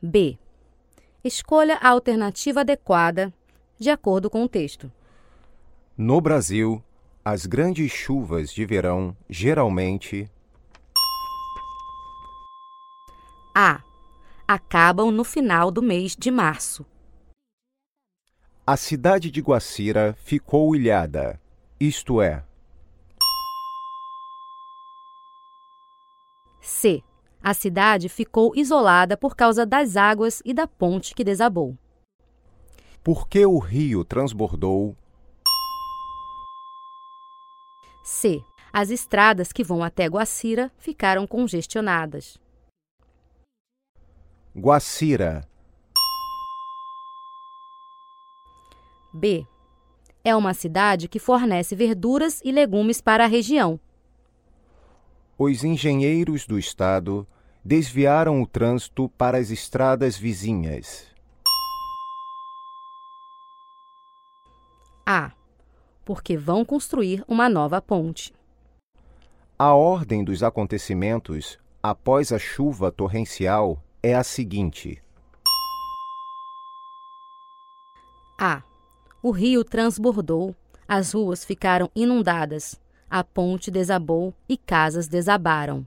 B. Escolha a alternativa adequada de acordo com o texto. No Brasil, as grandes chuvas de verão geralmente A. Acabam no final do mês de março. a cidade de Guacira ficou ilhada, isto é, C. A cidade ficou isolada por causa das águas e da ponte que desabou. porque o rio transbordou, C. As estradas que vão até Guacira ficaram congestionadas. Guacira, B. É uma cidade que fornece verduras e legumes para a região. Os engenheiros do estado desviaram o trânsito para as estradas vizinhas. A. Porque vão construir uma nova ponte. A ordem dos acontecimentos após a chuva torrencial é a seguinte: A. O rio transbordou, as ruas ficaram inundadas, a ponte desabou e casas desabaram.